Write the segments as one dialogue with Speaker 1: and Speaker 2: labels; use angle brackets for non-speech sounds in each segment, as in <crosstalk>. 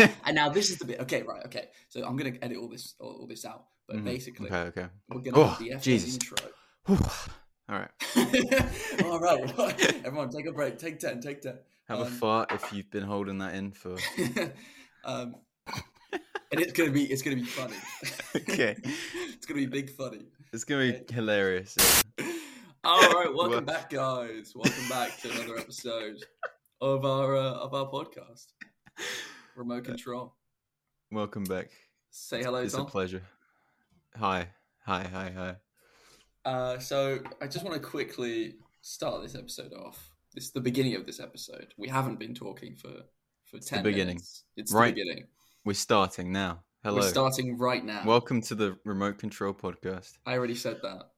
Speaker 1: <laughs> and now this is the bit. Okay, right. Okay, so I'm gonna edit all this all, all this out. But
Speaker 2: Mhm.
Speaker 1: basically,
Speaker 2: Okay, okay.
Speaker 1: we're gonna
Speaker 2: Oh,
Speaker 1: have the F1
Speaker 2: Jesus.
Speaker 1: intro.
Speaker 2: Whew. All right. <laughs>
Speaker 1: all right, <laughs> everyone, take a break. Take ten. Take ten.
Speaker 2: Have a
Speaker 1: Um,
Speaker 2: fart if you've been holding that in for.
Speaker 1: um, and it's gonna be it's gonna be funny.
Speaker 2: Okay.
Speaker 1: it's gonna be big funny.
Speaker 2: It's gonna be hilarious. yeah.
Speaker 1: All right, welcome back, guys. Welcome back to another episode of our uh, of our podcast, Remote Control.
Speaker 2: Welcome back.
Speaker 1: Say hello,
Speaker 2: It's a pleasure. Hi, hi, hi, hi.
Speaker 1: Uh, so I just want to quickly start this episode off. This is the beginning of this episode. We haven't been talking for for
Speaker 2: the
Speaker 1: ten
Speaker 2: beginning.
Speaker 1: minutes. It's
Speaker 2: Right.
Speaker 1: the beginning.
Speaker 2: We're starting now. Hello.
Speaker 1: We're starting right now.
Speaker 2: Welcome to the Remote Control Podcast.
Speaker 1: I already said that.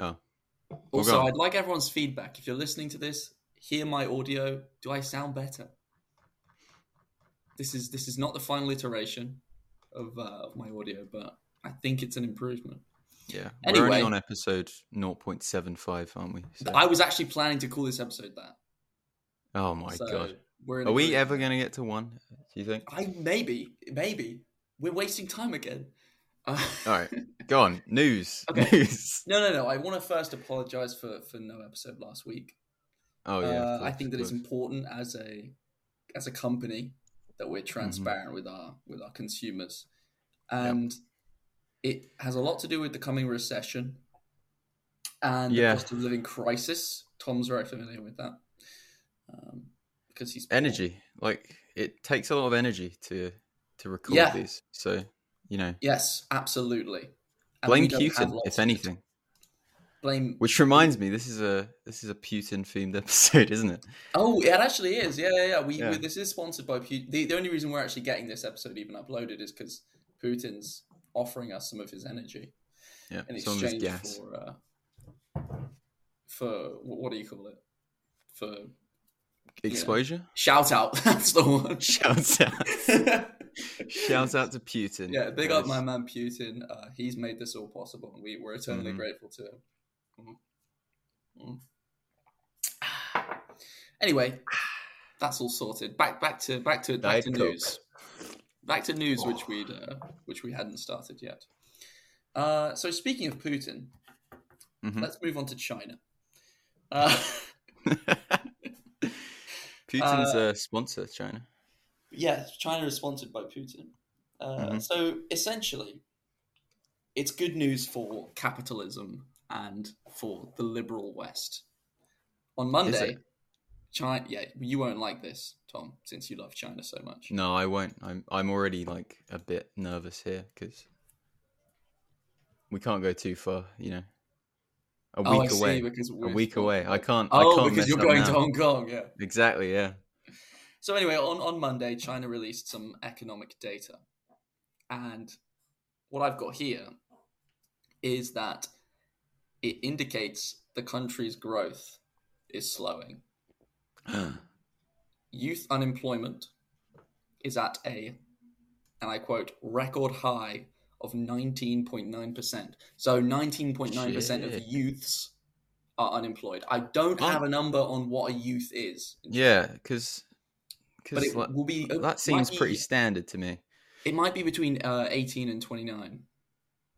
Speaker 2: Oh, Well,
Speaker 1: Also. I'd like everyone's feedback. If you're listening to this, hear my audio. Do I sound better? This is this is not the final iteration of uh, of my audio, but I think it's an improvement.
Speaker 2: yeah. We're only on episode 0.75, aren't we? So-
Speaker 1: I was actually planning to call this episode that.
Speaker 2: oh my
Speaker 1: So
Speaker 2: god.
Speaker 1: We're in
Speaker 2: we ever going to get to one? Do you think?
Speaker 1: I maybe maybe we're wasting time again. Uh,
Speaker 2: All right. Go on. <laughs> News.
Speaker 1: Okay.
Speaker 2: News.
Speaker 1: no, no, no. I want to first apologize for for no episode last week.
Speaker 2: Oh, yeah.
Speaker 1: uh, I think that it's important as a as a company that we're
Speaker 2: Mm-hmm.
Speaker 1: transparent with our with our consumers, and it has a lot to do with the coming recession and
Speaker 2: Yeah.
Speaker 1: the cost of living crisis. Tom's very familiar with that um, because he's.
Speaker 2: Energy. Like, it takes a lot of energy to to record
Speaker 1: Yeah.
Speaker 2: these. So, you know,
Speaker 1: Yes, absolutely. And
Speaker 2: blame Putin, if anything.
Speaker 1: Blame.
Speaker 2: Which reminds me, this is a this is a Putin themed <laughs> episode, isn't it?
Speaker 1: Oh, it actually is. Yeah, yeah, yeah. We,
Speaker 2: Yeah.
Speaker 1: we this is sponsored by Putin. The, the only reason we're actually getting this episode even uploaded is because Putin's offering us some of his energy
Speaker 2: Yeah.
Speaker 1: in
Speaker 2: Some of his
Speaker 1: exchange
Speaker 2: gas.
Speaker 1: for uh, for what do you call it? For
Speaker 2: Exposure?
Speaker 1: shout out. <laughs> That's the one. <laughs>
Speaker 2: Shout out. Shouts out to Putin.
Speaker 1: yeah, big up my man Putin. Uh, he's made this all possible, and we we're eternally
Speaker 2: Mhm.
Speaker 1: grateful to him. Mhm. Mhm. Anyway, that's all sorted. Back back to back to back
Speaker 2: Diet
Speaker 1: to
Speaker 2: Coke.
Speaker 1: news. Back to news, which we'd uh, which we hadn't started yet. Uh, so speaking of Putin,
Speaker 2: Mhm.
Speaker 1: let's move on to China. Uh, <laughs>
Speaker 2: Putin's
Speaker 1: Uh,
Speaker 2: a sponsor, China.
Speaker 1: yeah, China is sponsored by Putin. Uh,
Speaker 2: Mhm.
Speaker 1: So essentially, it's good news for capitalism and for the liberal West. On Monday. China. Yeah, you won't like this, Tom, since you love China so much.
Speaker 2: No, I won't. I'm I'm already like a bit nervous here because we can't go too far. You know, a
Speaker 1: oh, I
Speaker 2: week
Speaker 1: see,
Speaker 2: away.
Speaker 1: because
Speaker 2: A week away. I can't.
Speaker 1: Oh,
Speaker 2: I can't
Speaker 1: because you're going
Speaker 2: now.
Speaker 1: to Hong Kong, yeah.
Speaker 2: Exactly. Yeah.
Speaker 1: So anyway, on, on Monday, China released some economic data. And what I've got here is that it indicates the country's growth is slowing. <gasps> Youth unemployment is at a, and I quote, record high of 19.9%. So 19.9% of youths are unemployed. I don't have a number on what a youth is.
Speaker 2: yeah, because
Speaker 1: But it will be
Speaker 2: that seems pretty
Speaker 1: be-
Speaker 2: standard to me.
Speaker 1: It might be between uh, 18 and 29.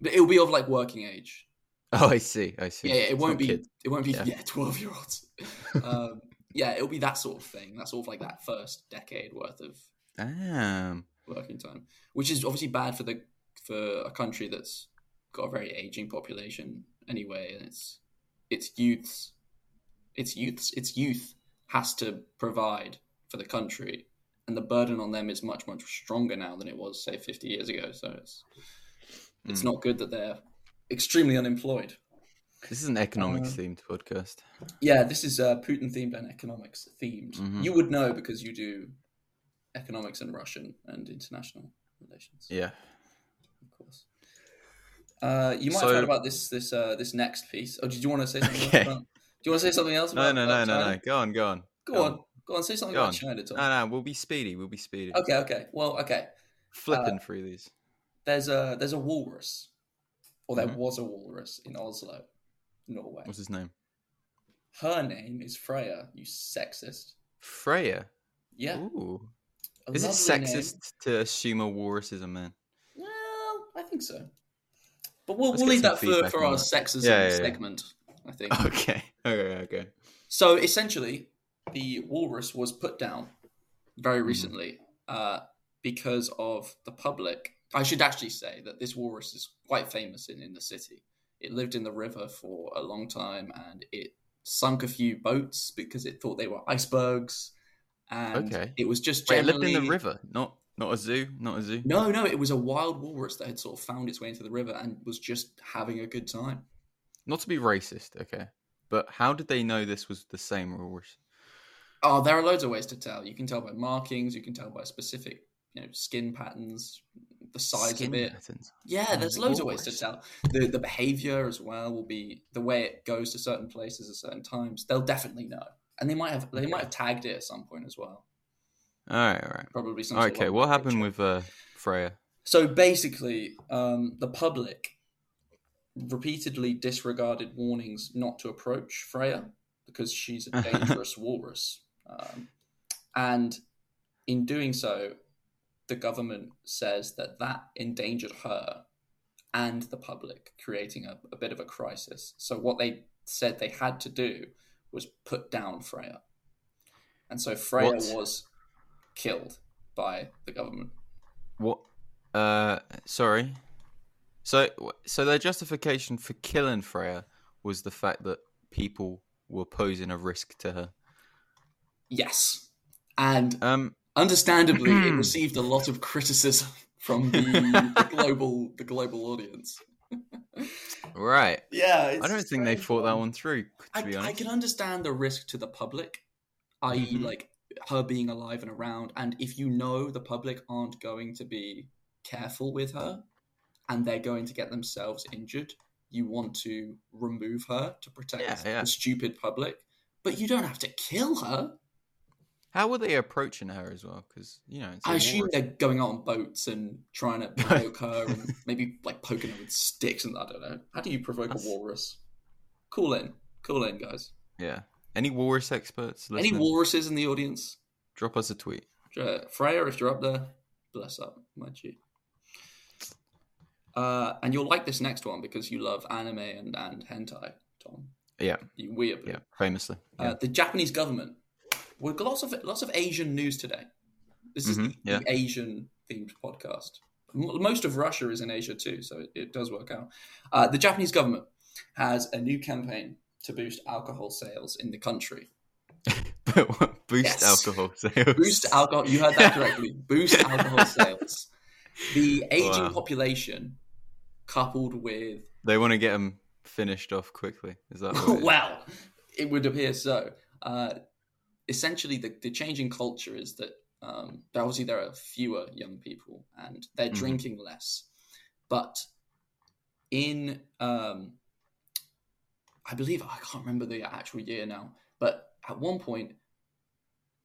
Speaker 1: But it'll be of like working age.
Speaker 2: Oh, I see. I see.
Speaker 1: Yeah, yeah, it
Speaker 2: It's
Speaker 1: won't be
Speaker 2: kids.
Speaker 1: it won't be
Speaker 2: Yeah. <laughs>
Speaker 1: 12 year olds. um, yeah, it'll be that sort of thing. That sort of like that first decade worth of
Speaker 2: Damn.
Speaker 1: working time, which is obviously bad for the for a country that's got a very aging population anyway, and it's its youths, its youths, its youth has to provide for the country, and the burden on them is much much stronger now than it was say 50 years ago. So it's it's
Speaker 2: Mm.
Speaker 1: not good that they're extremely unemployed.
Speaker 2: This is an economics
Speaker 1: Uh,
Speaker 2: themed podcast.
Speaker 1: Yeah, this is uh, Putin themed and economics themed.
Speaker 2: Mhm.
Speaker 1: You would know because you do economics and Russian and international relations.
Speaker 2: Yeah.
Speaker 1: of course. Uh, you might
Speaker 2: So-
Speaker 1: have heard about this this uh, this next piece. Oh, did you want to say something
Speaker 2: Okay.
Speaker 1: about? Do you want to say something else
Speaker 2: No,
Speaker 1: about?
Speaker 2: no, no, no,
Speaker 1: China?
Speaker 2: no. Go on, go on.
Speaker 1: Go,
Speaker 2: Go
Speaker 1: on.
Speaker 2: on.
Speaker 1: go on. Say something
Speaker 2: Go
Speaker 1: about
Speaker 2: on.
Speaker 1: China, Tom.
Speaker 2: No, no. We'll be speedy. We'll be speedy.
Speaker 1: Okay, okay. Well, okay.
Speaker 2: Flipping
Speaker 1: uh,
Speaker 2: through these.
Speaker 1: There's a there's a walrus, or there
Speaker 2: Mhm.
Speaker 1: was a walrus in Oslo, Norway.
Speaker 2: What's his name?
Speaker 1: Her name is Freya. You sexist.
Speaker 2: Freya.
Speaker 1: Yeah.
Speaker 2: Ooh.
Speaker 1: A
Speaker 2: Is it sexist
Speaker 1: name.
Speaker 2: to assume a walrus is a man?
Speaker 1: Well, I think so. But we'll,
Speaker 2: Let's
Speaker 1: we'll leave that for, for our
Speaker 2: that.
Speaker 1: sexism
Speaker 2: Yeah, yeah, yeah.
Speaker 1: segment, I think. <laughs>
Speaker 2: Okay. Okay. Okay.
Speaker 1: So essentially, the walrus was put down
Speaker 2: Mm-hmm.
Speaker 1: very recently uh, because of the public. I should actually say that this walrus is quite famous in, in the city. It lived in the river for a long time and it sunk a few boats because it thought they were icebergs. And
Speaker 2: Okay.
Speaker 1: it was just
Speaker 2: Wait, it
Speaker 1: generally.
Speaker 2: lived in the river, not not a zoo, not a zoo.
Speaker 1: No, no, it was a wild walrus that had sort of found its way into the river and was just having a good time.
Speaker 2: Not to be racist, okay, but how did they know this was the same walrus?
Speaker 1: Oh, there are loads of ways to tell. You can tell by markings. You can tell by specific, you know, skin patterns, the size
Speaker 2: Skin
Speaker 1: of it.
Speaker 2: patterns.
Speaker 1: Yeah,
Speaker 2: Oh,
Speaker 1: there's
Speaker 2: the
Speaker 1: loads of ways to tell. The the behavior as well will be the way it goes to certain places at certain times. They'll definitely know, and they might have they
Speaker 2: Okay.
Speaker 1: might have tagged it at some point as well.
Speaker 2: All right, all right.
Speaker 1: Probably some.
Speaker 2: Okay, what happened
Speaker 1: picture.
Speaker 2: with uh, Freya?
Speaker 1: So basically, um, the public repeatedly disregarded warnings not to approach Freya because she's a <laughs> dangerous walrus. Um, and in doing so, the government says that that endangered her and the public, creating a, a bit of a crisis. So, what they said they had to do was put down Freya. And so, Freya
Speaker 2: What?
Speaker 1: was killed by the government.
Speaker 2: What? Uh, sorry. So, so their justification for killing Freya was the fact that people were posing a risk to her.
Speaker 1: Yes. And
Speaker 2: Um,
Speaker 1: understandably, it received a lot of criticism <laughs> from the, the <laughs> global the global audience. <laughs>
Speaker 2: right.
Speaker 1: Yeah,
Speaker 2: I don't think they thought that one through.
Speaker 1: I, I can understand the risk to the public, i.e.,
Speaker 2: Mhm.
Speaker 1: like her being alive and around. And if you know the public aren't going to be careful with her, and they're going to get themselves injured, you want to remove her to protect
Speaker 2: Yeah, yeah.
Speaker 1: the stupid public. But you don't have to kill her.
Speaker 2: How were they approaching her as well? Because you know,
Speaker 1: I assume they're going out on boats and trying to <laughs> provoke her and maybe like poking her with sticks and I don't know. How do you provoke
Speaker 2: That's-
Speaker 1: a walrus? Cool in. Cool in, guys.
Speaker 2: yeah. Any walrus experts?
Speaker 1: Any walruses in the audience?
Speaker 2: Drop us a tweet.
Speaker 1: Uh, Freya, if you're up there, bless up, my G. Uh, and you'll like this next one because you love anime and, and hentai, Tom.
Speaker 2: Yeah,
Speaker 1: You weird.
Speaker 2: yeah. Famously.
Speaker 1: Uh, the Japanese government. We've got lots of lots of Asian news today. This is
Speaker 2: Mhm,
Speaker 1: the,
Speaker 2: yeah.
Speaker 1: the Asian themed podcast. M- Most of Russia is in Asia too, so it, it does work out. Uh, the Japanese government has a new campaign to boost alcohol sales in the country. <laughs>
Speaker 2: Boost
Speaker 1: Yes.
Speaker 2: alcohol sales.
Speaker 1: Boost alcohol. You heard that correctly. <laughs> Boost alcohol sales. The aging
Speaker 2: Wow.
Speaker 1: population, coupled with
Speaker 2: They want to get them finished off quickly. Is that what it is? <laughs>
Speaker 1: well, it would appear so. Uh, essentially, the, the changing culture is that um, obviously there are fewer young people and they're
Speaker 2: Mhm.
Speaker 1: drinking less. But in, um, I believe, I can't remember the actual year now, but at one point,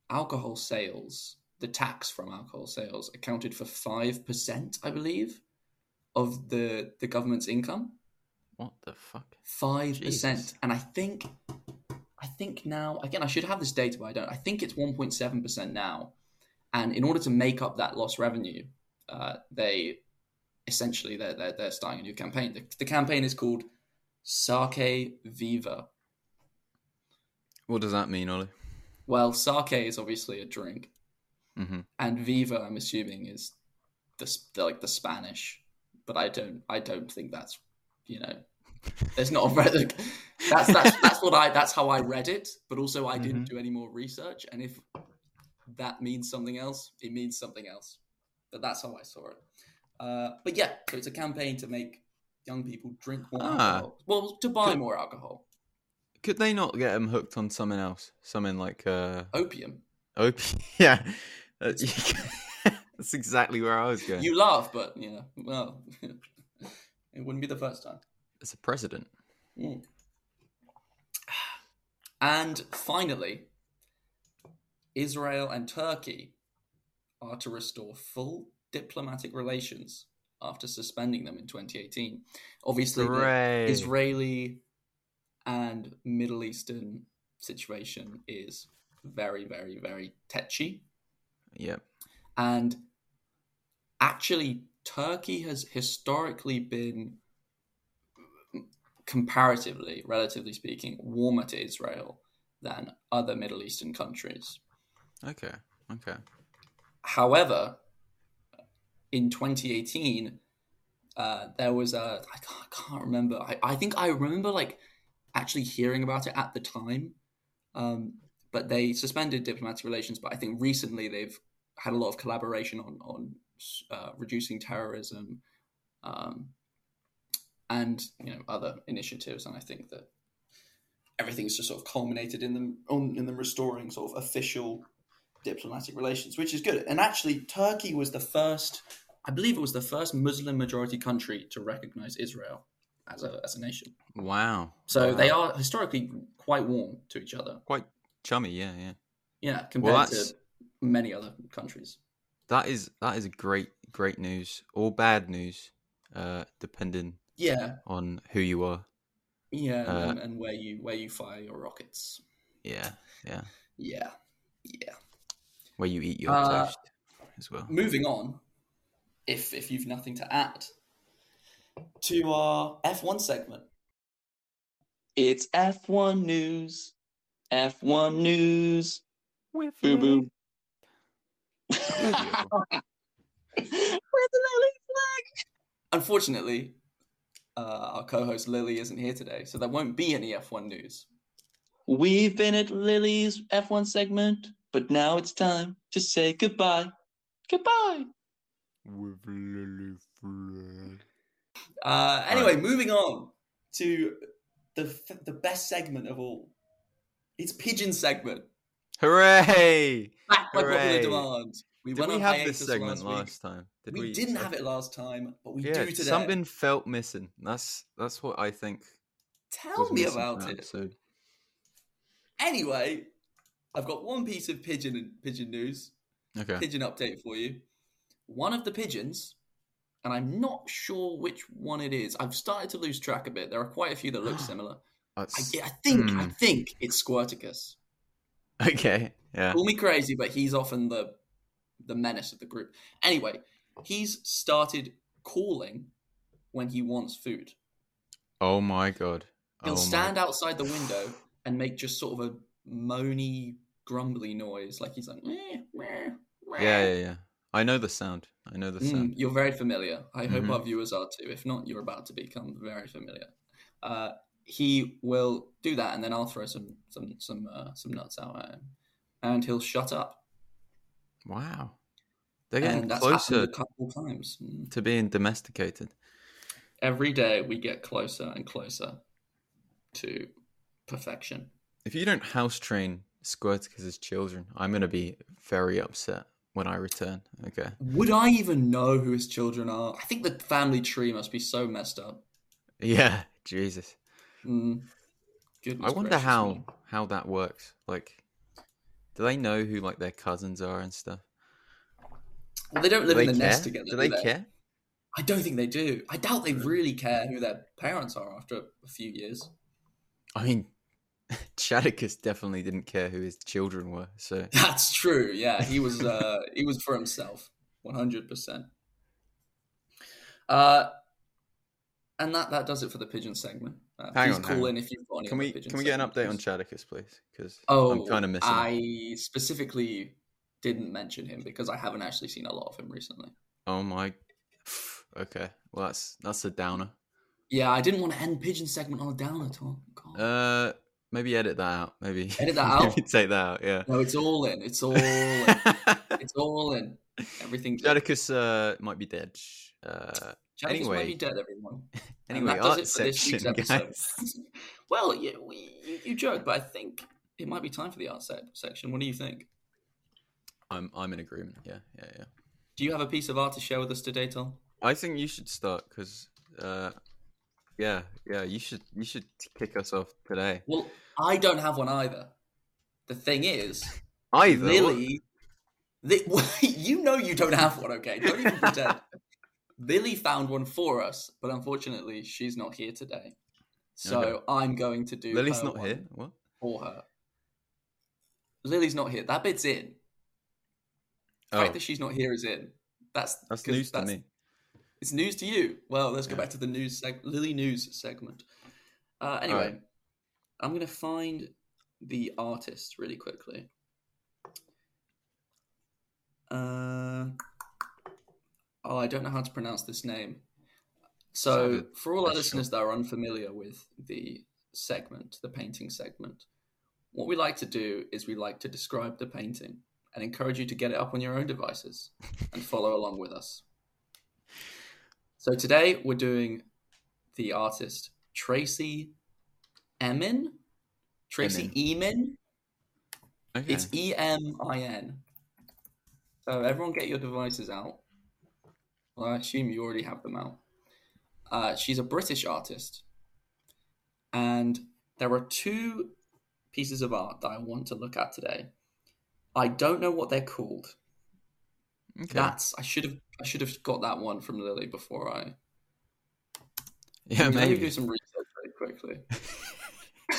Speaker 1: alcohol sales, the tax from alcohol sales, accounted for 5%, I believe, of the, the government's income
Speaker 2: What the fuck?
Speaker 1: five percent, and I think, I think now again I should have this data, but I don't. I think it's one point seven percent now, and in order to make up that lost revenue, uh, they essentially they're, they're they're starting a new campaign. The, the campaign is called Sake Viva.
Speaker 2: What does that mean, Ollie?
Speaker 1: Well, sake is obviously a drink,
Speaker 2: hmm
Speaker 1: and Viva, I'm assuming, is the, the like the Spanish, but I don't I don't think that's you know there's not a re- that's that's <laughs> that's what I that's how I read it, but also I didn't
Speaker 2: Mhm.
Speaker 1: do any more research, and if that means something else, it means something else. But that's how I saw it. Uh, but yeah, so it's a campaign to make young people drink more
Speaker 2: Ah.
Speaker 1: alcohol. Well, to buy
Speaker 2: Good.
Speaker 1: more alcohol,
Speaker 2: Could they not get them hooked on something else? Something like uh,
Speaker 1: opium.
Speaker 2: opium? <laughs> yeah, that's, <laughs> that's exactly where I was going.
Speaker 1: You laugh, but yeah, well, it wouldn't be the first time.
Speaker 2: As a president.
Speaker 1: Mm. And finally, Israel and Turkey are to restore full diplomatic relations after suspending them in 2018. Obviously, the Israeli and Middle Eastern situation is very, very, very tetchy.
Speaker 2: Yep.
Speaker 1: and actually, Turkey has historically been comparatively, relatively speaking, warmer to Israel than other Middle Eastern countries.
Speaker 2: Okay. Okay.
Speaker 1: However, in 2018, uh, there was a I can't, I can't remember. I, I think I remember like actually hearing about it at the time, um, but they suspended diplomatic relations. But I think recently they've had a lot of collaboration on on uh, reducing terrorism, um, and you know other initiatives. And I think that everything's just sort of culminated in them on in them restoring sort of official diplomatic relations, which is good. And actually, Turkey was the first, I believe it was the first Muslim majority country to recognize Israel as a, as a nation.
Speaker 2: Wow.
Speaker 1: So
Speaker 2: Wow.
Speaker 1: they are historically quite warm to each other.
Speaker 2: quite chummy. Yeah. Yeah.
Speaker 1: Yeah, compared
Speaker 2: Well,
Speaker 1: to many other countries.
Speaker 2: That is that is great great news or bad news, uh, depending
Speaker 1: Yeah,
Speaker 2: on who you are.
Speaker 1: yeah,
Speaker 2: Uh,
Speaker 1: and, and where you where you fire your rockets.
Speaker 2: Yeah. Yeah.
Speaker 1: Yeah, yeah.
Speaker 2: Where you eat your
Speaker 1: Uh,
Speaker 2: toast as well.
Speaker 1: Moving on, if if you've nothing to add to our F1 segment.
Speaker 3: It's F1 news. F1 news. with Boo boo. Where's <laughs> the lily flag?
Speaker 1: Unfortunately, uh, our co-host Lily isn't here today, so there won't be any F1 news.
Speaker 3: We've been at Lily's F1 segment, but now it's time to say goodbye. Goodbye.
Speaker 2: With Lily Flag.
Speaker 1: Uh, anyway, moving on to the f- the best segment of all. It's pigeon segment.
Speaker 2: Hooray!
Speaker 1: Back by popular demand. We
Speaker 2: Did
Speaker 1: went
Speaker 2: we
Speaker 1: on
Speaker 2: have this segment
Speaker 1: last
Speaker 2: last time? Did
Speaker 1: we,
Speaker 2: we,
Speaker 1: didn't have it last time, but we
Speaker 2: Yeah,
Speaker 1: do today.
Speaker 2: something felt missing. That's that's what I think.
Speaker 1: Tell me about it.
Speaker 2: episode.
Speaker 1: Anyway, I've got one piece of pigeon pigeon news,
Speaker 2: Okay.
Speaker 1: pigeon update for you. One of the pigeons, and I'm not sure which one it is. I've started to lose track a bit. There are quite a few that look <gasps> similar. I,
Speaker 2: That's-
Speaker 1: I think I
Speaker 2: Hmm.
Speaker 1: think it's Squirticus.
Speaker 2: Okay. Yeah.
Speaker 1: Call me crazy, but he's often the the menace of the group. Anyway, he's started calling when he wants food.
Speaker 2: Oh my god.
Speaker 1: He'll
Speaker 2: oh
Speaker 1: stand
Speaker 2: my...
Speaker 1: outside the window and make just sort of a moany, grumbly noise, like he's like, meh, meh, meh.
Speaker 2: Yeah, yeah, yeah. I know the sound. I know the
Speaker 1: Mm,
Speaker 2: sound.
Speaker 1: you're very familiar. I hope
Speaker 2: Mhm.
Speaker 1: our viewers are too. If not, you're about to become very familiar. Uh, he will do that, and then I'll throw some some some uh, some nuts out at him, and he'll shut up.
Speaker 2: Wow. They're getting closer
Speaker 1: a couple times. Mm.
Speaker 2: to being domesticated.
Speaker 1: Every day we get closer and closer to perfection.
Speaker 2: If you don't house train Squirticus's children, I'm gonna be very upset when I return. Okay.
Speaker 1: Would I even know who his children are? I think the family tree must be so messed up.
Speaker 2: Yeah. <laughs> Jesus.
Speaker 1: Mm. Goodness
Speaker 2: I wonder
Speaker 1: gracious
Speaker 2: how how that works. Like, do they know who like their cousins are and stuff?
Speaker 1: Well, they don't live
Speaker 2: they
Speaker 1: in the
Speaker 2: care?
Speaker 1: nest together.
Speaker 2: Do they care?
Speaker 1: I don't think they do. I doubt they really care who their parents are after a few years.
Speaker 2: I mean, <laughs> Chadicus definitely didn't care who his children were. So <laughs>
Speaker 1: That's true. Yeah, he was uh, he was for himself, one hundred percent. Uh, and that that does it for the pigeon segment. Uh,
Speaker 2: Hang
Speaker 1: please
Speaker 2: on,
Speaker 1: call
Speaker 2: hang
Speaker 1: in if you've got any.
Speaker 2: can we can we get an update on. Chadicus, please? Because
Speaker 1: Oh,
Speaker 2: I'm kind of missing. him.
Speaker 1: I specifically didn't mention him because I haven't actually seen a lot of him recently.
Speaker 2: Oh my. Okay, well that's that's a downer.
Speaker 1: Yeah, I didn't want to end pigeon segment on a downer, Tom. God.
Speaker 2: Uh, maybe edit that out. Maybe
Speaker 1: Edit that <laughs> out?
Speaker 2: maybe take that out. Yeah.
Speaker 1: no, it's all in. It's all in. <laughs> it's all in. Everything.
Speaker 2: Chadicus uh, might be dead. Uh,
Speaker 1: Chadicus
Speaker 2: anyway.
Speaker 1: might be dead, everyone. <laughs> And
Speaker 2: anyway,
Speaker 1: that does it for this week's
Speaker 2: section,
Speaker 1: episode.
Speaker 2: guys. <laughs>
Speaker 1: well, yeah, we, you, you joke, but I think it might be time for the art se- section. What do you think?
Speaker 2: I'm I'm in agreement. Yeah, yeah, yeah.
Speaker 1: Do you have a piece of art to share with us today, Tom?
Speaker 2: I think you should start because, uh, yeah, yeah, you should you should kick us off today.
Speaker 1: Well, I don't have one either. The thing is, <laughs>
Speaker 2: Either
Speaker 1: Lily, the, you know you don't have one, okay? Don't even pretend. Lily found one for us, but unfortunately, she's not here today. So
Speaker 2: Okay.
Speaker 1: I'm going to do.
Speaker 2: Lily's not here. What?
Speaker 1: for her. Lily's not here. That bit's in. The fact
Speaker 2: Oh.
Speaker 1: that she's not here is in. That's
Speaker 2: That's news to me.
Speaker 1: It's news to you. Well, let's go
Speaker 2: Yeah.
Speaker 1: back to the news seg- Lily news segment. Uh, anyway,
Speaker 2: Alright.
Speaker 1: I'm gonna find the artist really quickly. Uh, oh, I don't know how to pronounce this name. So, for all our listeners that are unfamiliar with the segment, the painting segment, what we like to do is we like to describe the painting and encourage you to get it up on your own devices and <laughs> follow along with us. So today we're doing the artist Tracey Emin. Tracey Emin.
Speaker 2: Okay.
Speaker 1: It's E M I N. So everyone get your devices out. Well, I assume you already have them out. Uh, she's a British artist. And there are two pieces of art that I want to look at today. I don't know what they're called.
Speaker 2: okay.
Speaker 1: That's I should have I should have got that one from Lily before I
Speaker 2: yeah, maybe.
Speaker 1: Let me do some research very quickly.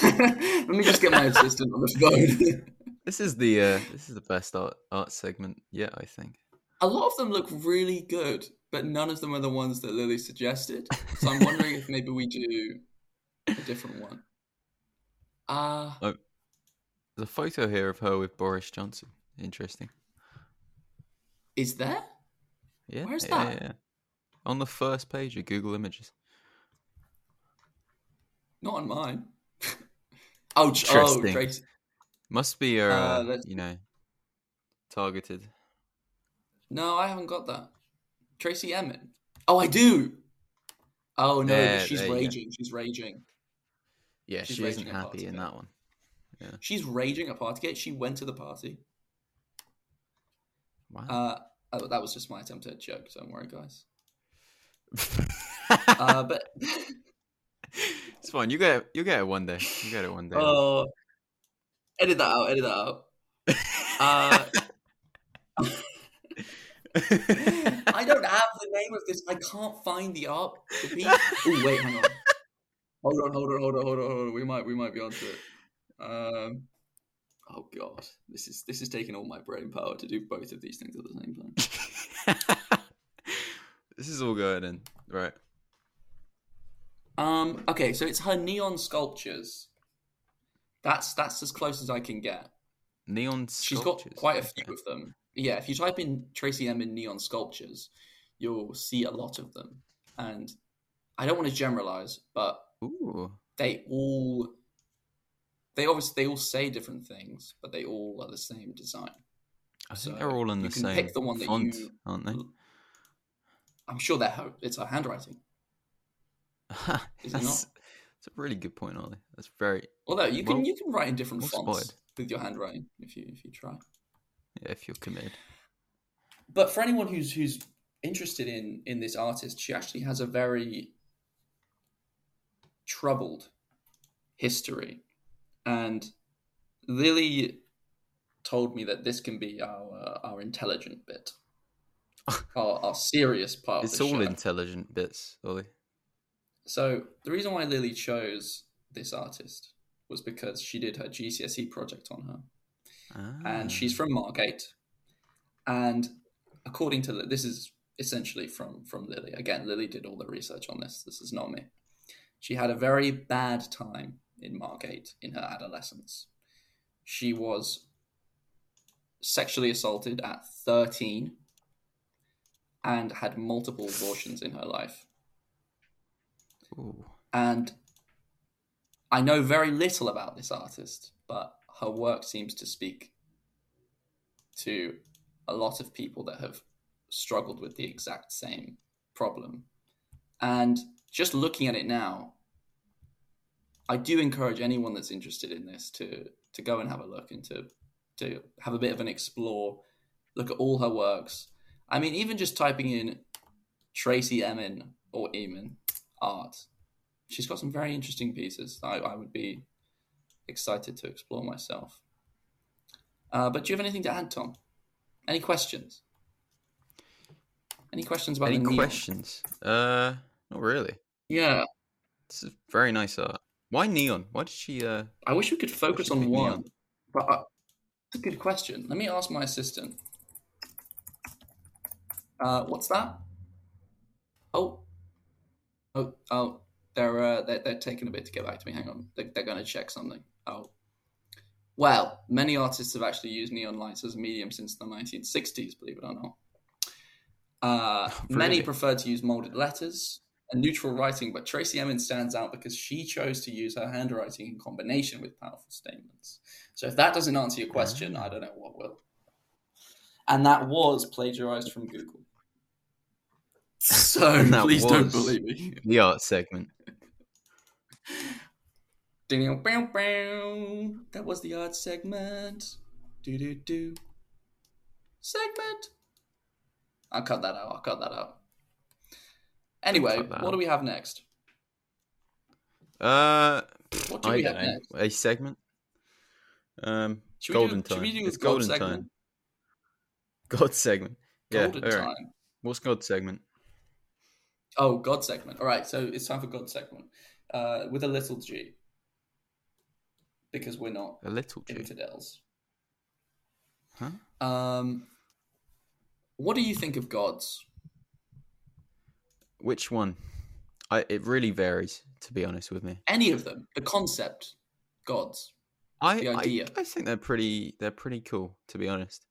Speaker 1: <laughs> Let me just get my assistant on the phone. <laughs>
Speaker 2: This is the uh, this is the best art art segment yet, I think.
Speaker 1: a lot of them look really good, but none of them are the ones that Lily suggested. So I'm wondering if maybe we do a different one. Uh
Speaker 2: There's a photo here of her with Boris Johnson. Interesting.
Speaker 1: is there?
Speaker 2: Yeah.
Speaker 1: Where's
Speaker 2: yeah,
Speaker 1: that?
Speaker 2: Yeah. On the first page of Google Images.
Speaker 1: Not on mine. <laughs> oh, oh. Tracey.
Speaker 2: Must be uh,
Speaker 1: Uh,
Speaker 2: you know targeted.
Speaker 1: No, I haven't got that. Tracey Emin. Oh, I do. Oh no,
Speaker 2: There-
Speaker 1: she's
Speaker 2: there
Speaker 1: raging. She's raging.
Speaker 2: Yeah,
Speaker 1: She's
Speaker 2: she isn't happy in that one. Yeah.
Speaker 1: She's raging at Partygate. She went to the party.
Speaker 2: Wow.
Speaker 1: Uh, oh, that was just my attempt at a joke. Don't worry, guys. <laughs> Uh, but <laughs>
Speaker 2: it's fine. You get it. You get it one day. You get it one day.
Speaker 1: oh, edit that out. Edit that out. <laughs> Uh, I don't have the name of this. I can't find the art. Piece. <laughs> Oh wait, hang on. Hold on, hold on, hold on, hold on, hold on. We might, we might be onto it. Um, oh god, this is this is taking all my brain power to do both of these things at the same time. <laughs>
Speaker 2: this is all going in right.
Speaker 1: Um, okay, so it's her neon sculptures. That's that's as close as I can get.
Speaker 2: Neon. Sculptures.
Speaker 1: She's got quite a few
Speaker 2: Okay.
Speaker 1: of them. Yeah, if you type in Tracey Emin neon sculptures, you'll see a lot of them. And I don't want to generalize, but
Speaker 2: Ooh.
Speaker 1: they all they obviously they all say different things, but they all are the same design.
Speaker 2: I think
Speaker 1: So
Speaker 2: they're all in the same
Speaker 1: pick the one that
Speaker 2: font,
Speaker 1: you-
Speaker 2: aren't they?
Speaker 1: I'm sure they're it's her handwriting. <laughs> Is it not?
Speaker 2: that's a really good point, Ollie. That's very
Speaker 1: Although you can you can write in different
Speaker 2: well
Speaker 1: fonts
Speaker 2: spotted.
Speaker 1: with your handwriting if you if you try.
Speaker 2: If you're committed.
Speaker 1: but for anyone who's who's interested in in this artist, she actually has a very troubled history, and Lily told me that this can be our uh, our intelligent bit, <laughs> our, our serious part.
Speaker 2: It's all
Speaker 1: show.
Speaker 2: intelligent bits, Ollie.
Speaker 1: So the reason why Lily chose this artist was because she did her GCSE project on her. And she's
Speaker 2: Ah.
Speaker 1: from Margate. And according to this is essentially from from Lily. Again, Lily did all the research on this. This is not me. She had a very bad time in Margate in her adolescence. She was sexually assaulted at 13 and had multiple abortions in her life.
Speaker 2: Ooh.
Speaker 1: And I know very little about this artist, but her work seems to speak to a lot of people that have struggled with the exact same problem. And just looking at it now, I do encourage anyone that's interested in this to to go and have a look and to to have a bit of an explore, look at all her works. I mean, even just typing in Tracey Emin or Emin art, she's got some very interesting pieces. I, I would be excited to explore myself. Uh, but do you have anything to add, Tom? Any questions? Any questions about
Speaker 2: Any
Speaker 1: the neon?
Speaker 2: Any questions? Uh, not really.
Speaker 1: Yeah,
Speaker 2: This is very nice art. Why neon? Why did she? Uh,
Speaker 1: I wish we could focus on one.
Speaker 2: neon?
Speaker 1: But uh, it's a good question. Let me ask my assistant. Uh, what's that? Oh, oh, oh! They're uh, they're, they're taking a bit to get back to me. Hang on, they're, they're going to check something. Oh, well, many artists have actually used neon lights as a medium since the 1960s. Believe it or not. Uh, <laughs> Many prefer to use molded letters and neutral writing, but Tracey Emin stands out because she chose to use her handwriting in combination with powerful statements. So if that doesn't answer your question, I don't know what will. And that was plagiarized from Google. <laughs> So please don't believe me.
Speaker 2: The art segment. <laughs>
Speaker 1: That was the odd segment. Do do do. Segment. I'll cut that out. I'll cut that out. Anyway,
Speaker 2: that
Speaker 1: what
Speaker 2: out.
Speaker 1: do we have next?
Speaker 2: Uh,
Speaker 1: What do
Speaker 2: I
Speaker 1: we have
Speaker 2: know.
Speaker 1: next?
Speaker 2: A segment. Um,
Speaker 1: Should do-
Speaker 2: golden
Speaker 1: should
Speaker 2: time.
Speaker 1: do
Speaker 2: it's
Speaker 1: God
Speaker 2: golden
Speaker 1: segment?
Speaker 2: time. God segment. Yeah.
Speaker 1: Golden
Speaker 2: all right.
Speaker 1: time.
Speaker 2: What's God segment?
Speaker 1: Oh, God segment. All right, so it's time for God segment uh, with a little G because we're not
Speaker 2: A little G.
Speaker 1: infidels.
Speaker 2: Huh?
Speaker 1: Um, what do you think of gods?
Speaker 2: Which one? I. It really varies, to be honest with me.
Speaker 1: Any of them? The concept, gods.
Speaker 2: I,
Speaker 1: The
Speaker 2: I
Speaker 1: idea.
Speaker 2: I think they're pretty they're pretty cool to be honest.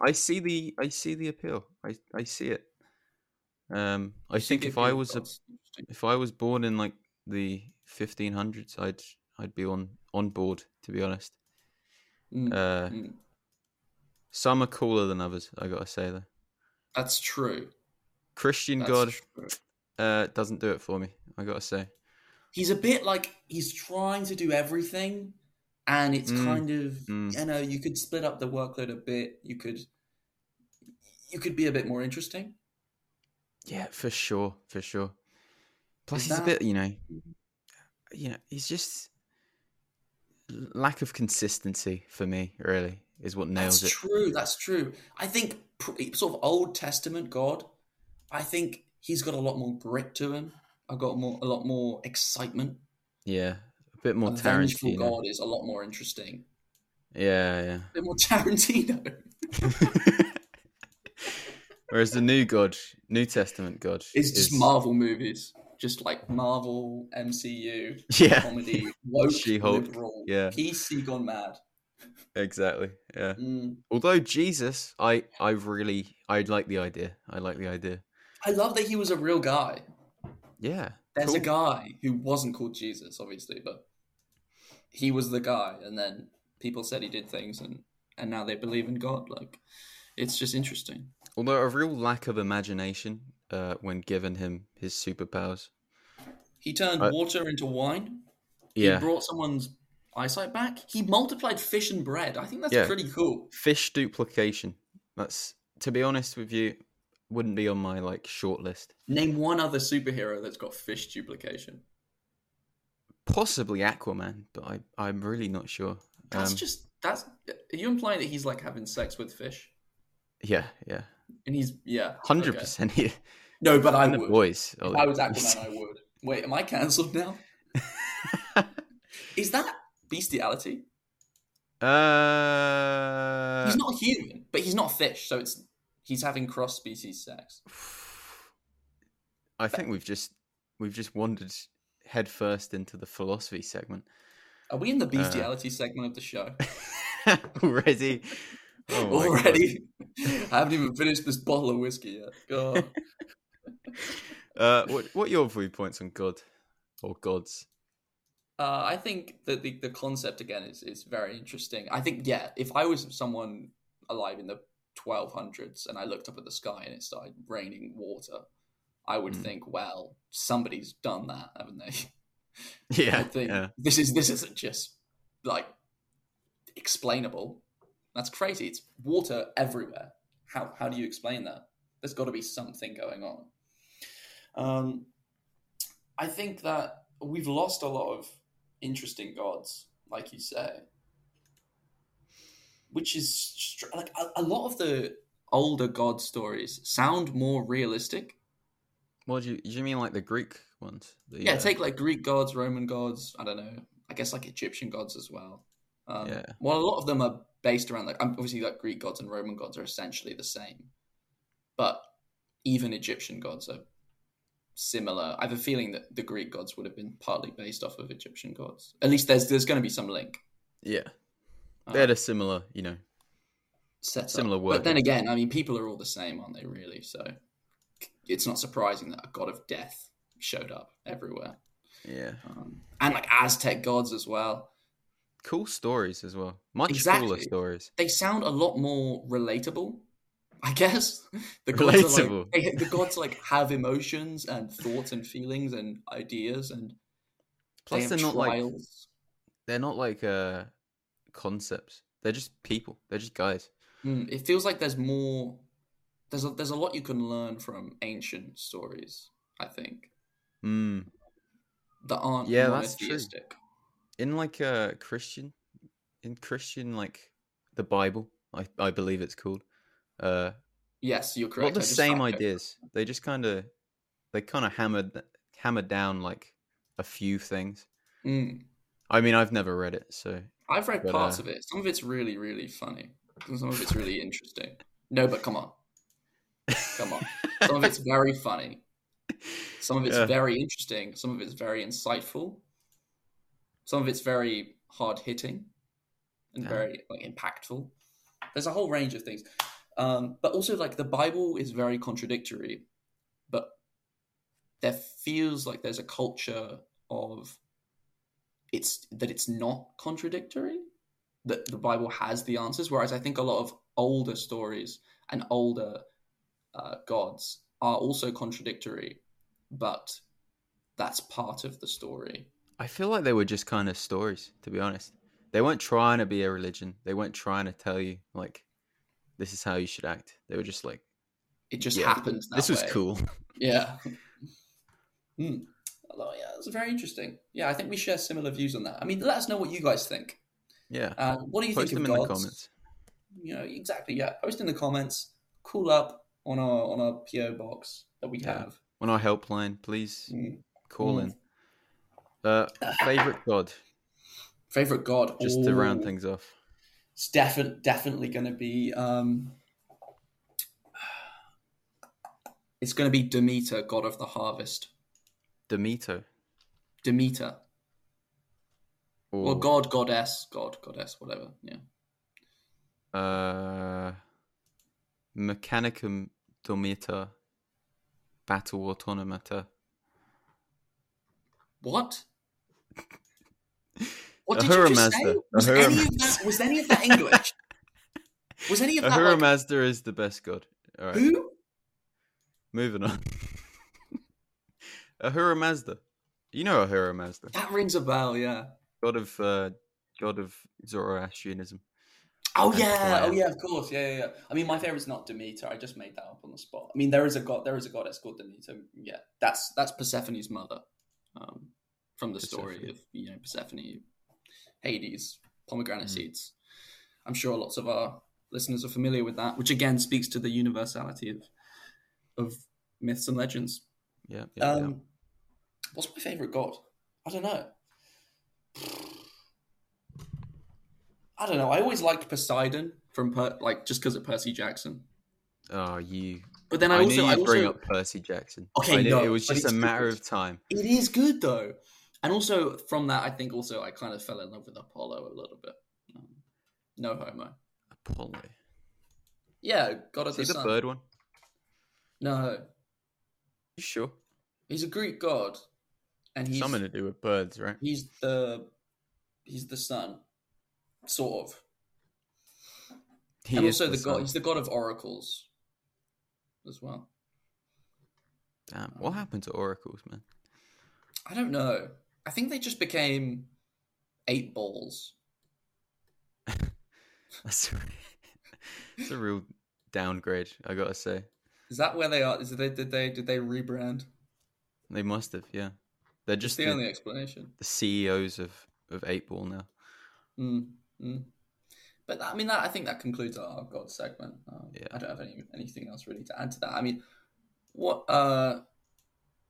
Speaker 2: I see the I see the appeal. I I see it. Um I think if I was a, if I was born in like the 1500s I'd I'd be on on board to be honest.
Speaker 1: Mm,
Speaker 2: Uh
Speaker 1: mm.
Speaker 2: some are cooler than others, I got to say though.
Speaker 1: that's true.
Speaker 2: Christian
Speaker 1: That's
Speaker 2: God
Speaker 1: true.
Speaker 2: uh doesn't do it for me, I got to say.
Speaker 1: He's a bit like he's trying to do everything, and it's
Speaker 2: Mm,
Speaker 1: kind of
Speaker 2: mm.
Speaker 1: you know you could split up the workload a bit. You could you could be a bit more interesting.
Speaker 2: Yeah, for sure, for sure. Plus,
Speaker 1: Is
Speaker 2: he's
Speaker 1: that-
Speaker 2: a bit, you know, you know, he's just lack of consistency for me. Really, is what nails
Speaker 1: That's
Speaker 2: it.
Speaker 1: true. That's true. I think sort of Old Testament God. I think he's got a lot more grit to him. I've got more, a lot more excitement.
Speaker 2: Yeah, a bit more
Speaker 1: a
Speaker 2: Tarantino.
Speaker 1: God is a lot more interesting.
Speaker 2: Yeah,
Speaker 1: A bit more <laughs> Tarantino. <laughs>
Speaker 2: Whereas the new God, New Testament God,
Speaker 1: It's just
Speaker 2: is-
Speaker 1: Marvel movies, just like Marvel MCU <laughs>
Speaker 2: Yeah,
Speaker 1: comedy, woke,
Speaker 2: She-Hulk,
Speaker 1: liberal,
Speaker 2: yeah.
Speaker 1: PC gone mad.
Speaker 2: exactly. Yeah.
Speaker 1: Mm.
Speaker 2: Although Jesus, I, I really, I like the idea. I like the idea.
Speaker 1: I love that he was a real guy.
Speaker 2: Yeah.
Speaker 1: There's a guy who wasn't called Jesus, obviously, but he was the guy, and then people said he did things, and and now they believe in God. Like, it's just interesting.
Speaker 2: Although a real lack of imagination uh, when given him his superpowers.
Speaker 1: He turned
Speaker 2: I-
Speaker 1: water into wine.
Speaker 2: Yeah.
Speaker 1: He brought someone's eyesight back. He multiplied fish and bread. I think that's
Speaker 2: Yeah.
Speaker 1: pretty cool.
Speaker 2: Fish duplication. That's to be honest with you, wouldn't be on my like short list.
Speaker 1: Name one other superhero that's got fish duplication.
Speaker 2: Possibly Aquaman, but I I'm really not sure.
Speaker 1: That's
Speaker 2: Um,
Speaker 1: just that's. Are you implying that he's like having sex with fish?
Speaker 2: yeah, yeah,
Speaker 1: And he's yeah,
Speaker 2: hundred
Speaker 1: okay.
Speaker 2: percent. Yeah, <laughs>
Speaker 1: No, but I
Speaker 2: and the
Speaker 1: would.
Speaker 2: boys.
Speaker 1: If I was Aquaman, I would. Wait, am I cancelled now? <laughs> Is that bestiality?
Speaker 2: uh,
Speaker 1: he's not human, but he's not fish, so it's he's having cross species sex. <sighs>
Speaker 2: I think we've just we've just wandered headfirst into the philosophy segment
Speaker 1: Are we in the bestiality segment of the show <laughs>
Speaker 2: already. Oh
Speaker 1: already? I haven't even finished this bottle of whiskey yet. God. <laughs>
Speaker 2: Uh, what what are your viewpoints on God or gods?
Speaker 1: Uh, I think that the, the concept again is, is very interesting. I think yeah, if I was someone alive in the 1200s and I looked up at the sky and it started raining water, I would
Speaker 2: Hmm.
Speaker 1: think, well, somebody's done that, haven't they? <laughs> I
Speaker 2: Yeah,
Speaker 1: think
Speaker 2: yeah.
Speaker 1: this is this isn't just like explainable. That's crazy. It's water everywhere. How how do you explain that? There's got to be something going on. Um, I think that we've lost a lot of interesting gods, like you say, which is str- like a, a lot of the older god stories sound more realistic.
Speaker 2: What do you do? You mean like the Greek ones? The,
Speaker 1: Yeah,
Speaker 2: uh,
Speaker 1: take like Greek gods, Roman gods. I don't know. I guess like Egyptian gods as well. Um,
Speaker 2: Yeah.
Speaker 1: Well, a lot of them are based around like um, obviously like Greek gods and Roman gods are essentially the same, but even Egyptian gods are similar. I have a feeling that the Greek gods would have been partly based off of Egyptian gods. At least there's there's going to be some link.
Speaker 2: Yeah, they had a similar, you know,
Speaker 1: set
Speaker 2: similar work.
Speaker 1: But then again, I mean, people are all the same, aren't they? Really, so it's not surprising that a god of death showed up everywhere.
Speaker 2: Yeah,
Speaker 1: um, and like Aztec gods as well.
Speaker 2: Cool stories as well. Much exactly. cooler stories.
Speaker 1: They sound a lot more relatable. I guess <laughs> the gods relatable. Like, they, the gods like have emotions and thoughts and feelings and ideas and
Speaker 2: plus they are not trials. like they're not like uh concepts. They're just people. They're just guys.
Speaker 1: Mm, it feels like there's more. There's a, there's a lot you can learn from ancient stories. I think.
Speaker 2: Mm.
Speaker 1: That aren't
Speaker 2: yeah, that's true. In like a uh, Christian, in Christian like the Bible, I I believe it's called. Uh,
Speaker 1: yes, you're correct.
Speaker 2: Not the same ideas. It. They just kind of they kind of hammered hammered down like a few things.
Speaker 1: Mm.
Speaker 2: I mean, I've never read it, so
Speaker 1: I've read but, parts uh... of it. Some of it's really, really funny. Some of it's really <laughs> interesting. No, but come on, come on. Some of it's <laughs> very funny. Some of it's yeah. very interesting. Some of it's very insightful. Some of it's very hard hitting and yeah. very like impactful. There's a whole range of things, um, but also like the Bible is very contradictory. But there feels like there's a culture of it's that it's not contradictory that the Bible has the answers, whereas I think a lot of older stories and older uh, gods are also contradictory, but that's part of the story.
Speaker 2: I feel like they were just kind of stories, to be honest. They weren't trying to be a religion. They weren't trying to tell you like this is how you should act. They were just like
Speaker 1: it just yeah, happens.
Speaker 2: this was cool. <laughs>
Speaker 1: Yeah. mm. Although, yeah, it's very interesting. Yeah, I think we share similar views on that. I mean, let us know what you guys think.
Speaker 2: Yeah.
Speaker 1: Uh, what do you
Speaker 2: Post
Speaker 1: think
Speaker 2: them
Speaker 1: of
Speaker 2: in gods? the comments.
Speaker 1: You know, exactly. Yeah, post in the comments. Cool up on our on our PO box that we yeah. have
Speaker 2: on our helpline. Please mm. call mm. in. Uh, favorite god.
Speaker 1: Favorite god.
Speaker 2: Just Ooh. to round things off.
Speaker 1: It's definitely definitely going to be. Um, it's going to be Demeter, god of the harvest.
Speaker 2: Demeter.
Speaker 1: Demeter. Or... Well, god, goddess, god, goddess, whatever. Yeah.
Speaker 2: Uh, Mechanicum Demeter. Battle Automata.
Speaker 1: What? <laughs> What did Ahura you just Mazda. say? Was any, that, was any, of that, English? <laughs> was any of that
Speaker 2: Ahura
Speaker 1: like...
Speaker 2: Mazda is the best god. All right.
Speaker 1: Who?
Speaker 2: Moving on. <laughs> Ahura Mazda. You know Ahura Mazda.
Speaker 1: That rings a bell, yeah.
Speaker 2: God of uh, God of Zoroastrianism.
Speaker 1: Oh yeah, oh yeah, of course, yeah, yeah, yeah. I mean, my favorite's not Demeter. I just made that up on the spot. I mean, there is a god, there is a goddess called Demeter. Yeah, that's that's Persephone's mother, um, from the Persephone. story of you know Persephone, Hades, pomegranate mm. seeds. I'm sure lots of our listeners are familiar with that, which again speaks to the universality of of myths and legends.
Speaker 2: Yeah. yeah,
Speaker 1: um,
Speaker 2: yeah.
Speaker 1: What's my favorite god? I don't know. I don't know. I always liked Poseidon from per- like just because of Percy Jackson.
Speaker 2: Oh, you.
Speaker 1: But then I, I also
Speaker 2: knew
Speaker 1: you'd
Speaker 2: bring up Percy Jackson.
Speaker 1: Okay,
Speaker 2: no,
Speaker 1: it
Speaker 2: was just a matter good. of time.
Speaker 1: It is good though, and also from that, I think also I kind of fell in love with Apollo a little bit. Um, no homo.
Speaker 2: Apollo.
Speaker 1: Yeah, God of
Speaker 2: See
Speaker 1: the,
Speaker 2: the bird one.
Speaker 1: No.
Speaker 2: You sure?
Speaker 1: He's a Greek god, and he's
Speaker 2: something to do with birds, right?
Speaker 1: He's the he's the sun sort of. He and also the, the god. He's the god of oracles, as well.
Speaker 2: Damn, what happened to oracles, man?
Speaker 1: I don't know. I think they just became eight balls. <laughs>
Speaker 2: that's, a, that's a real downgrade. I gotta say.
Speaker 1: Is that where they are? Is they did they did they rebrand?
Speaker 2: They must have, yeah. They're just
Speaker 1: the, the, only explanation.
Speaker 2: The CEOs of of Eight Ball now.
Speaker 1: Mm. Mm. But I mean, that I think that concludes our God segment. Um, yeah. I don't have any anything else really to add to that. I mean, what uh,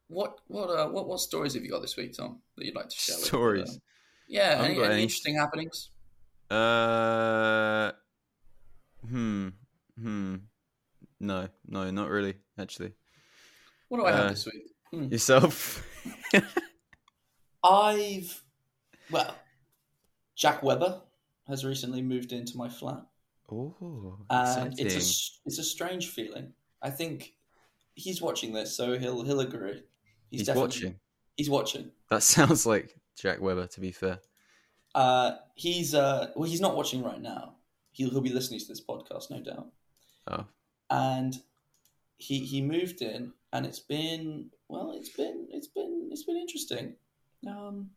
Speaker 1: what what uh, what what stories have you got this week, Tom, that you'd like to share?
Speaker 2: Stories.
Speaker 1: With, uh, yeah. Any, any, any, interesting happenings?
Speaker 2: Uh. Hmm. Hmm. No. No. Not really. Actually.
Speaker 1: What do I have
Speaker 2: Uh,
Speaker 1: this week? Hmm.
Speaker 2: Yourself?
Speaker 1: I've well, Jack Weber has recently moved into my flat,
Speaker 2: oh,
Speaker 1: and
Speaker 2: exciting.
Speaker 1: it's a it's a strange feeling. I think he's watching this, so he'll he'll agree.
Speaker 2: He's
Speaker 1: definitely-
Speaker 2: watching.
Speaker 1: He's watching.
Speaker 2: That <laughs> sounds like Jack Weber, to be fair.
Speaker 1: Uh, he's uh, well, he's not watching right now. He'll he'll be listening to this podcast, no doubt.
Speaker 2: Oh,
Speaker 1: And he he moved in, and it's been well, it's been it's been it's been interesting. Um,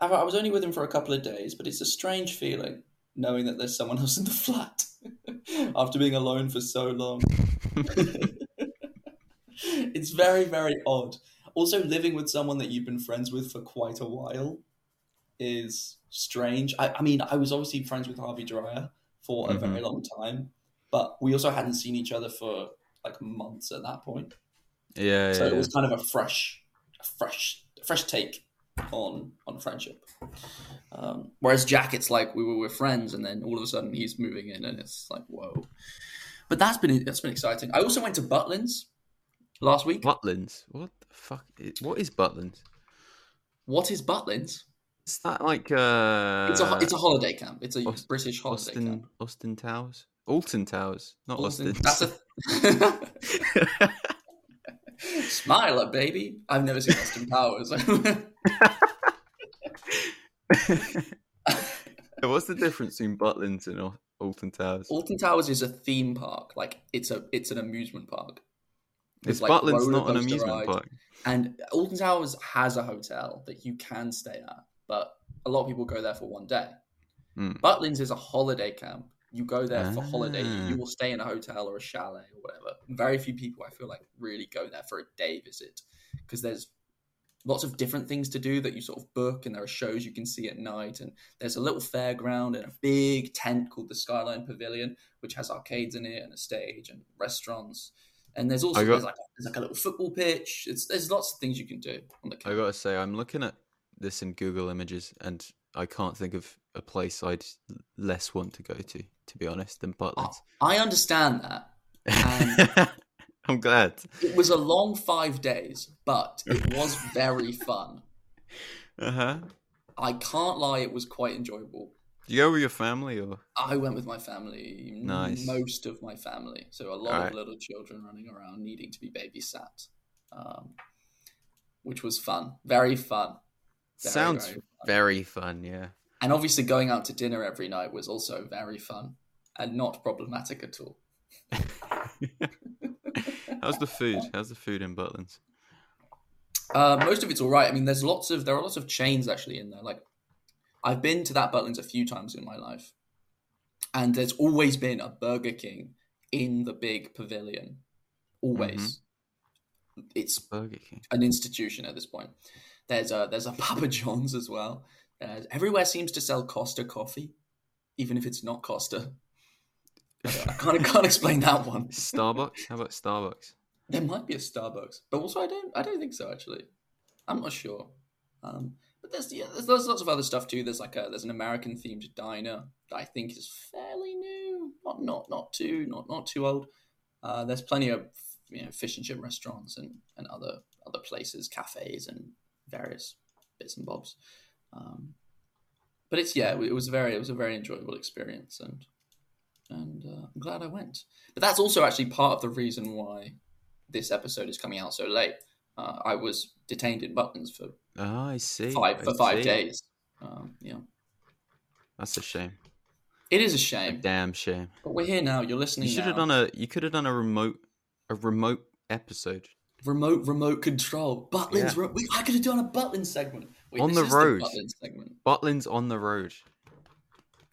Speaker 1: I, I was only with him for a couple of days, but it's a strange feeling knowing that there's someone else in the flat <laughs> after being alone for so long. <laughs> it's very very odd. Also, living with someone that you've been friends with for quite a while is strange. I, I mean, I was obviously friends with Harvey Dreyer for a
Speaker 2: Mhm.
Speaker 1: very long time, but we also hadn't seen each other for like months at that point.
Speaker 2: yeah,
Speaker 1: So
Speaker 2: yeah.
Speaker 1: it was kind of a fresh, a fresh, fresh take on on friendship. Um, whereas Jack, it's like we were with friends, and then all of a sudden he's moving in, and it's like whoa. But that's been that's been exciting. I also went to Butlins last week.
Speaker 2: Butlins. What the fuck? i- What is Butlins?
Speaker 1: What is Butlins?
Speaker 2: Is that like uh?
Speaker 1: It's a it's a holiday camp. It's a
Speaker 2: Aust-
Speaker 1: British holiday
Speaker 2: Austin
Speaker 1: camp.
Speaker 2: Austin Towers, Alton Towers, not
Speaker 1: Austin-
Speaker 2: Austin.
Speaker 1: That's a <laughs> <laughs> smiler, baby. I've never seen Austin Powers. <laughs>
Speaker 2: What's the difference between Butlins and Al- Alton Towers?
Speaker 1: Alton Towers is a theme park. Like it's a it's an amusement park. With, like,
Speaker 2: Butlins not an amusement
Speaker 1: rides.
Speaker 2: park?
Speaker 1: And Alton Towers has a hotel that you can stay at, but a lot of people go there for one day.
Speaker 2: Hmm.
Speaker 1: Butlins is a holiday camp. You go there for holiday.
Speaker 2: Ah.
Speaker 1: You will stay in a hotel or a chalet or whatever. Very few people, I feel like, really go there for a day visit because there's lots of different things to do that you sort of book, and there are shows you can see at night. And there's a little fairground and a big tent called the Skyline Pavilion, which has arcades in it and a stage and restaurants. And there's also
Speaker 2: got-
Speaker 1: there's like a, there's like a little football pitch. It's there's lots of things you can do on the
Speaker 2: I gotta say, I'm looking at this in Google Images, and I can't think of a place I'd less want to go to, to be honest, than Butlins.
Speaker 1: I understand that. <laughs> <laughs>
Speaker 2: I'm glad.
Speaker 1: It was a long five days, but it was very <laughs> fun.
Speaker 2: Uh huh.
Speaker 1: I can't lie, it was quite enjoyable.
Speaker 2: Do you go with your family or?
Speaker 1: I went with my family,
Speaker 2: Nice.
Speaker 1: most of my family. So a lot of little children running around needing to be babysat, um, which was fun. Very fun. Very,
Speaker 2: Sounds
Speaker 1: very fun.
Speaker 2: very fun. Yeah.
Speaker 1: And obviously, going out to dinner every night was also very fun and not problematic at all. <laughs>
Speaker 2: How's the food? How's the food in Butlins?
Speaker 1: Uh, most of it's all right. I mean, there's lots of there are lots of chains actually in there. Like, I've been to that Butlins a few times in my life, and there's always been a Burger King in the big pavilion. Always, it's
Speaker 2: Burger King.
Speaker 1: an institution at this point. There's a there's a <laughs> Papa John's as well. There's, everywhere seems to sell Costa coffee, even if it's not Costa. I can't, I can't explain that one.
Speaker 2: Starbucks? How about Starbucks?
Speaker 1: There might be a Starbucks, but also I don't I don't think so actually. I'm not sure. Um, but there's yeah, there's, there's lots of other stuff too. There's like a there's an American themed diner that I think is fairly new, not not not too not not too old. Uh, there's plenty of you know fish and chip restaurants and and other other places, cafes and various bits and bobs. Um, but it's yeah, it was very it was a very enjoyable experience and and uh, I'm glad I went. But that's also actually part of the reason why this episode is coming out so late. Uh, I was detained in Butlins for
Speaker 2: Ah, I see.
Speaker 1: five
Speaker 2: I
Speaker 1: for five
Speaker 2: see.
Speaker 1: days. Um, yeah,
Speaker 2: That's a shame.
Speaker 1: it is a
Speaker 2: A
Speaker 1: shame,
Speaker 2: damn shame.
Speaker 1: but we're here now. You're listening.
Speaker 2: You should have done a. You could have done a remote, a remote episode
Speaker 1: remote remote control. Butlins.
Speaker 2: Yeah.
Speaker 1: We, I could have done a Butlins segment Wait,
Speaker 2: On the road.
Speaker 1: Butlins segment.
Speaker 2: Butlins on the road.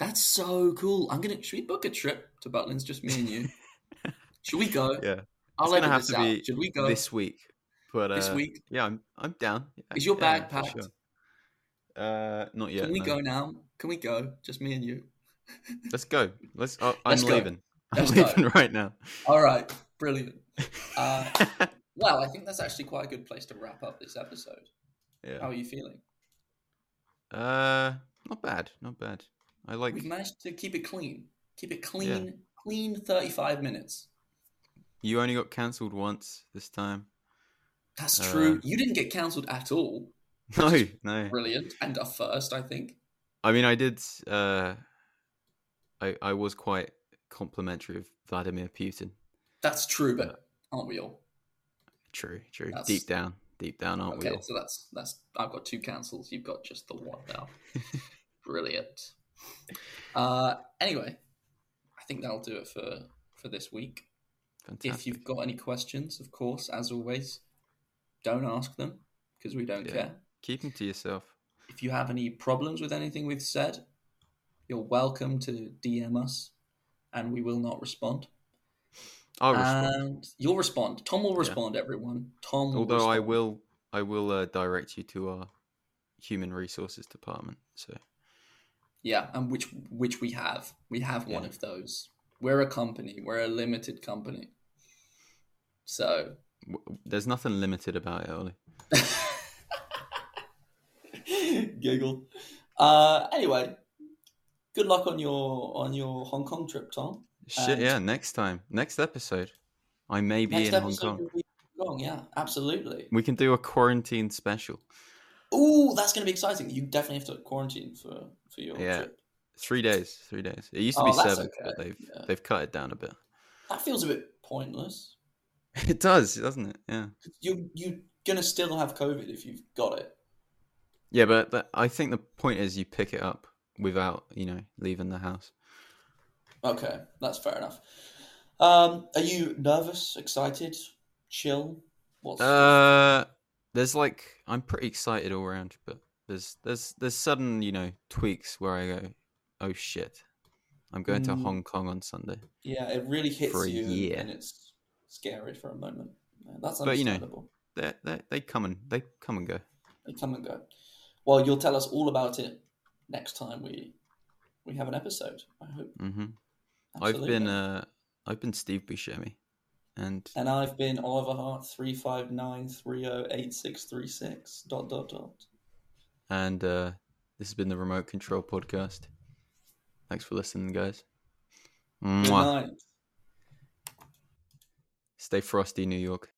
Speaker 1: That's so cool. I'm gonna. Should we book a trip to Butlins? Just me and you. <laughs> should we go?
Speaker 2: Yeah,
Speaker 1: I'll
Speaker 2: it's gonna have to
Speaker 1: out.
Speaker 2: be
Speaker 1: Should we go
Speaker 2: this week. But uh,
Speaker 1: this week?
Speaker 2: yeah, I'm I'm down. Yeah,
Speaker 1: Is your bag packed?
Speaker 2: sure. Uh, not yet.
Speaker 1: Can we
Speaker 2: no.
Speaker 1: go now? Can we go? Just me and you.
Speaker 2: Let's go. Let's. Oh,
Speaker 1: Let's
Speaker 2: I'm
Speaker 1: go.
Speaker 2: leaving. I'm
Speaker 1: Let's go.
Speaker 2: leaving <laughs> right now.
Speaker 1: All right, brilliant. Uh, <laughs> well, I think that's actually quite a good place to wrap up this episode.
Speaker 2: Yeah.
Speaker 1: How are you feeling?
Speaker 2: Uh, not bad. Not bad. I like.
Speaker 1: We've managed to keep it clean. Keep it clean. Clean. Thirty-five minutes.
Speaker 2: You only got cancelled once this time.
Speaker 1: That's true. Uh, you didn't get cancelled at all. <laughs>
Speaker 2: No, no.
Speaker 1: Brilliant. And a first, I think.
Speaker 2: I mean, I did. Uh, I I was quite complimentary of Vladimir Putin.
Speaker 1: That's true, but aren't we all?
Speaker 2: True, true. That's... Deep down, deep down, aren't
Speaker 1: okay,
Speaker 2: we all?
Speaker 1: So that's that's. I've got two cancels. You've got just the one now. <laughs> Brilliant. Uh, anyway, I think that'll do it for for this week. Fantastic. If you've got any questions, of course, as always, don't ask them because we don't yeah. care.
Speaker 2: Keep them to yourself.
Speaker 1: If you have any problems with anything we've said, you're welcome to DM us, and we will not respond.
Speaker 2: I'll respond.
Speaker 1: And you'll respond. Tom will respond. Yeah. Everyone. Tom.
Speaker 2: Although respond. I will, I will uh, direct you to our human resources department. So.
Speaker 1: Yeah, and which which we have. We have yeah. one of those. We're a company. We're a limited company. So.
Speaker 2: There's nothing limited about it, Ollie. <laughs>
Speaker 1: Giggle. Uh, anyway, good luck on your on your Hong Kong trip, Tom.
Speaker 2: Shit, and yeah. Next time, next episode, I may be in Hong Kong.
Speaker 1: Kong. Yeah, absolutely.
Speaker 2: We can do a quarantine special.
Speaker 1: Oh, that's going to be exciting. You definitely have to quarantine for for your yeah. trip.
Speaker 2: Three days. Three days. It used to oh, be seven, okay. but they've yeah. they've cut it down a bit.
Speaker 1: That feels a bit pointless. <laughs>
Speaker 2: It does, doesn't it? Yeah.
Speaker 1: You you're gonna still have COVID if you've got it.
Speaker 2: Yeah, but I think the point is you pick it up without you know leaving the house.
Speaker 1: Okay, that's fair enough. Um, are you nervous, excited, chill?
Speaker 2: What's uh, there's like I'm pretty excited all around, but there's there's there's sudden you know tweaks where I go, oh shit, I'm going mm. to Hong Kong on Sunday.
Speaker 1: Yeah, it really hits for a you, year. and it's scary for a moment. That's
Speaker 2: but you know they they they come and they come and go.
Speaker 1: They come and go. Well, you'll tell us all about it next time we we have an episode. I hope.
Speaker 2: Mm-hmm. I've been uh, I've been Steve Buscemi, and
Speaker 1: and I've been Oliver Hart three five nine three zero oh eight six three six dot dot dot.
Speaker 2: And uh, this has been the Remote Control Podcast. Thanks for listening, guys.
Speaker 1: Good night.
Speaker 2: Stay frosty, New York.